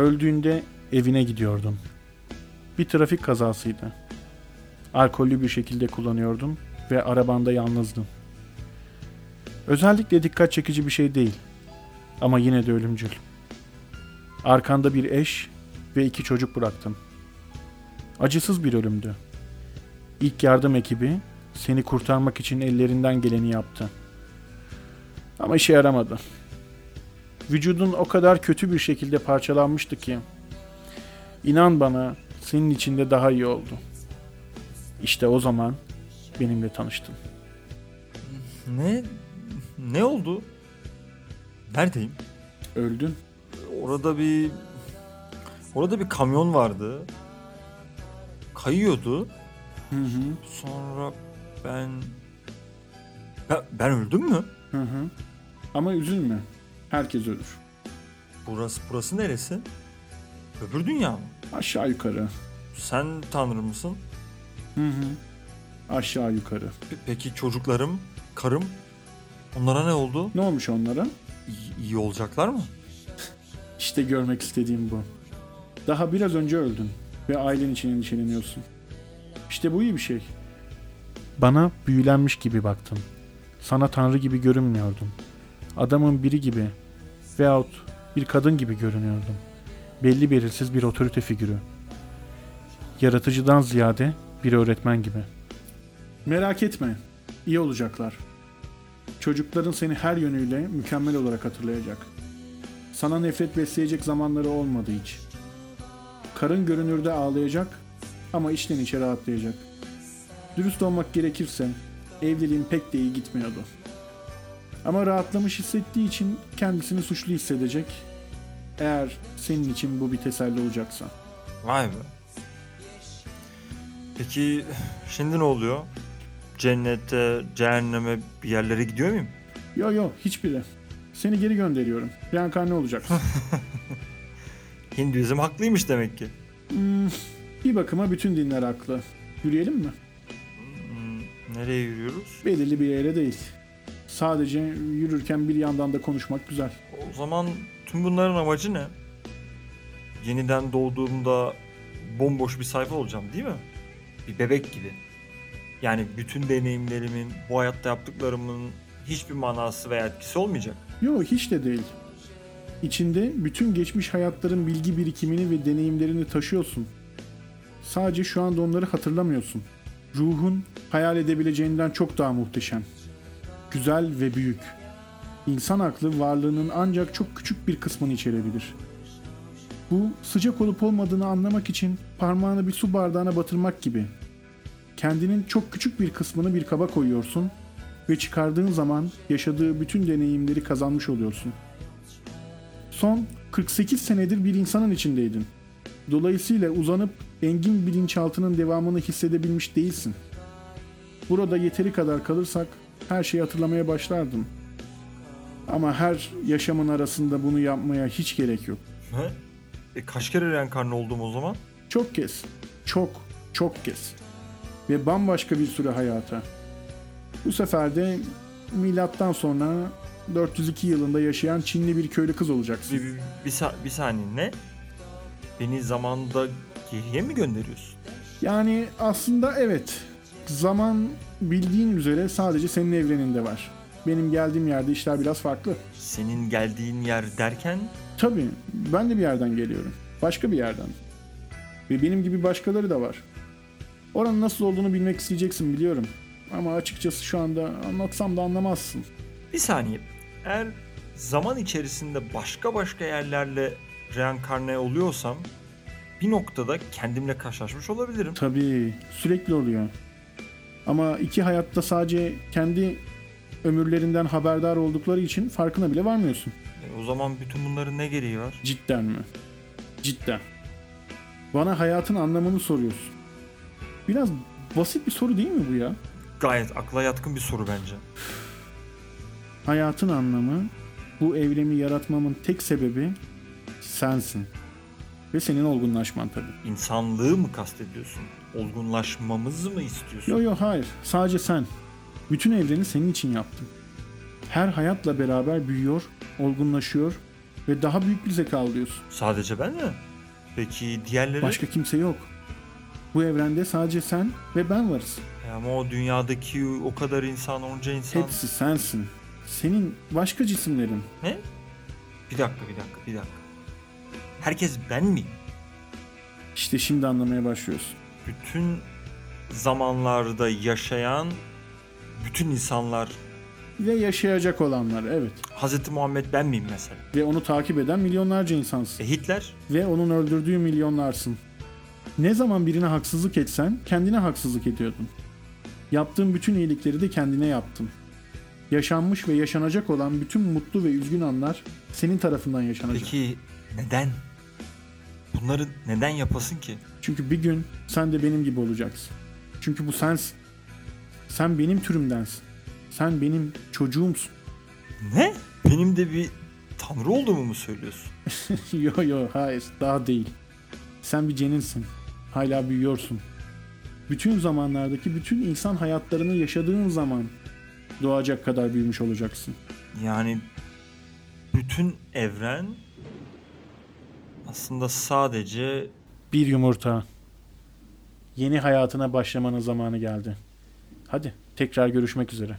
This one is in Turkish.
Öldüğünde evine gidiyordun. Bir trafik kazasıydı. Alkollü bir şekilde kullanıyordun ve arabanda yalnızdın. Özellikle dikkat çekici bir şey değil. Ama yine de ölümcül. Arkanda bir eş ve iki çocuk bıraktın. Acısız bir ölümdü. İlk yardım ekibi seni kurtarmak için ellerinden geleni yaptı. Ama işe yaramadı. Vücudun o kadar kötü bir şekilde parçalanmıştı ki. İnan bana senin için de daha iyi oldu. İşte o zaman benimle tanıştın. Ne? Ne oldu? Neredeyim? Öldün. Orada bir... Orada bir kamyon vardı. Kayıyordu. Hı hı. Sonra ben... Ben, ben öldüm mü? Hı hı. Ama üzülme. Herkes ölür. Burası burası neresi? Öbür dünya mı? Aşağı yukarı. Sen tanrı mısın? Hı hı. Aşağı yukarı. Pe- peki çocuklarım, karım? Onlara ne oldu? Ne olmuş onlara? İyi, iyi olacaklar mı? İşte görmek istediğim bu. Daha biraz önce öldün ve ailen için endişeleniyorsun. İşte bu iyi bir şey. Bana büyülenmiş gibi baktın. Sana tanrı gibi görünmüyordun. Adamın biri gibi veyahut bir kadın gibi görünüyordun. Belli belirsiz bir otorite figürü. Yaratıcıdan ziyade bir öğretmen gibi. Merak etme, iyi olacaklar. Çocukların seni her yönüyle mükemmel olarak hatırlayacak. Sana nefret besleyecek zamanları olmadı hiç. Karın görünürde ağlayacak ama içten içe rahatlayacak. Dürüst olmak gerekirse evliliğin pek de iyi gitmiyordu. Ama rahatlamış hissettiği için kendisini suçlu hissedecek. Eğer senin için bu bir teselli olacaksa. Vay be. Peki şimdi ne oluyor? Cennete, cehenneme bir yerlere gidiyor muyum? Yo yo hiçbiri. Seni geri gönderiyorum. Reenkarne olacaksın. Hinduizm haklıymış demek ki. Hmm, bir bakıma bütün dinler haklı. Yürüyelim mi? Hmm, nereye yürüyoruz? Belirli bir yere değil. Sadece yürürken bir yandan da konuşmak güzel. O zaman tüm bunların amacı ne? Yeniden doğduğumda bomboş bir sayfa olacağım değil mi? Bir bebek gibi. Yani bütün deneyimlerimin, bu hayatta yaptıklarımın hiçbir manası veya etkisi olmayacak. Yo hiç de değil. İçinde bütün geçmiş hayatların bilgi birikimini ve deneyimlerini taşıyorsun. Sadece şu anda onları hatırlamıyorsun. Ruhun hayal edebileceğinden çok daha muhteşem. Güzel ve büyük. İnsan aklı varlığının ancak çok küçük bir kısmını içerebilir. Bu sıcak olup olmadığını anlamak için parmağını bir su bardağına batırmak gibi. Kendinin çok küçük bir kısmını bir kaba koyuyorsun ve çıkardığın zaman yaşadığı bütün deneyimleri kazanmış oluyorsun. Son 48 senedir bir insanın içindeydin. Dolayısıyla uzanıp engin bilinçaltının devamını hissedebilmiş değilsin. Burada yeteri kadar kalırsak her şeyi hatırlamaya başlardım. Ama her yaşamın arasında bunu yapmaya hiç gerek yok. Ne? E kaç kere reenkarne oldum o zaman? Çok kez, çok, çok kez. Ve bambaşka bir süre hayata. Bu sefer de milattan sonra 402 yılında yaşayan Çinli bir köylü kız olacaksın. Bir, bir, bir, sa- bir saniye ne? Beni zamanda geriye mi gönderiyorsun? Yani aslında evet. Zaman bildiğin üzere sadece senin evreninde var. Benim geldiğim yerde işler biraz farklı. Senin geldiğin yer derken Tabii ben de bir yerden geliyorum. Başka bir yerden. Ve benim gibi başkaları da var. Oranın nasıl olduğunu bilmek isteyeceksin biliyorum. Ama açıkçası şu anda anlatsam da anlamazsın. bir saniye. Eğer zaman içerisinde başka başka yerlerle reenkarne oluyorsam bir noktada kendimle karşılaşmış olabilirim. Tabii sürekli oluyor. Ama iki hayatta sadece kendi ömürlerinden haberdar oldukları için farkına bile varmıyorsun. E, o zaman bütün bunların ne gereği var? Cidden mi? Cidden. Bana hayatın anlamını soruyorsun. Biraz basit bir soru değil mi bu ya? Gayet akla yatkın bir soru bence. Hayatın anlamı bu evreni yaratmamın tek sebebi sensin. Ve senin olgunlaşman tabii. İnsanlığı mı kastediyorsun? Olgunlaşmamızı mı istiyorsun? Yo yo hayır. Sadece sen. Bütün evreni senin için yaptım. Her hayatla beraber büyüyor, olgunlaşıyor Ve daha büyük bir zeka alıyorsun. Sadece ben mi? Peki diğerleri? Başka kimse yok. Bu evrende sadece sen ve ben varız. E ama o dünyadaki o kadar insan, onca insan. Hepsi sensin. Senin başka cisimlerin. Ne? Bir dakika, bir dakika, bir dakika. Herkes ben miyim? İşte şimdi anlamaya başlıyorsun. Bütün zamanlarda yaşayan bütün insanlar Ve yaşayacak olanlar evet. Hazreti Muhammed ben miyim mesela? Ve onu takip eden milyonlarca insansın. E Hitler? Ve onun öldürdüğü milyonlarsın. Ne zaman birine haksızlık etsen kendine haksızlık ediyordun. Yaptığın bütün iyilikleri de kendine yaptın. Yaşanmış ve yaşanacak olan bütün mutlu ve üzgün anlar senin tarafından yaşanacak. Peki neden? Bunları neden yapasın ki? Çünkü bir gün sen de benim gibi olacaksın. Çünkü bu sensin. Sen benim türümdensin. Sen benim çocuğumsun. Ne? Benim de bir tanrı olduğumu mu söylüyorsun? yo yo hayır daha değil. Sen bir ceninsin. Hala büyüyorsun. Bütün zamanlardaki bütün insan hayatlarını yaşadığın zaman doğacak kadar büyümüş olacaksın. Yani bütün evren aslında sadece Bir yumurta. Yeni hayatına başlamanın zamanı geldi. Hadi tekrar görüşmek üzere.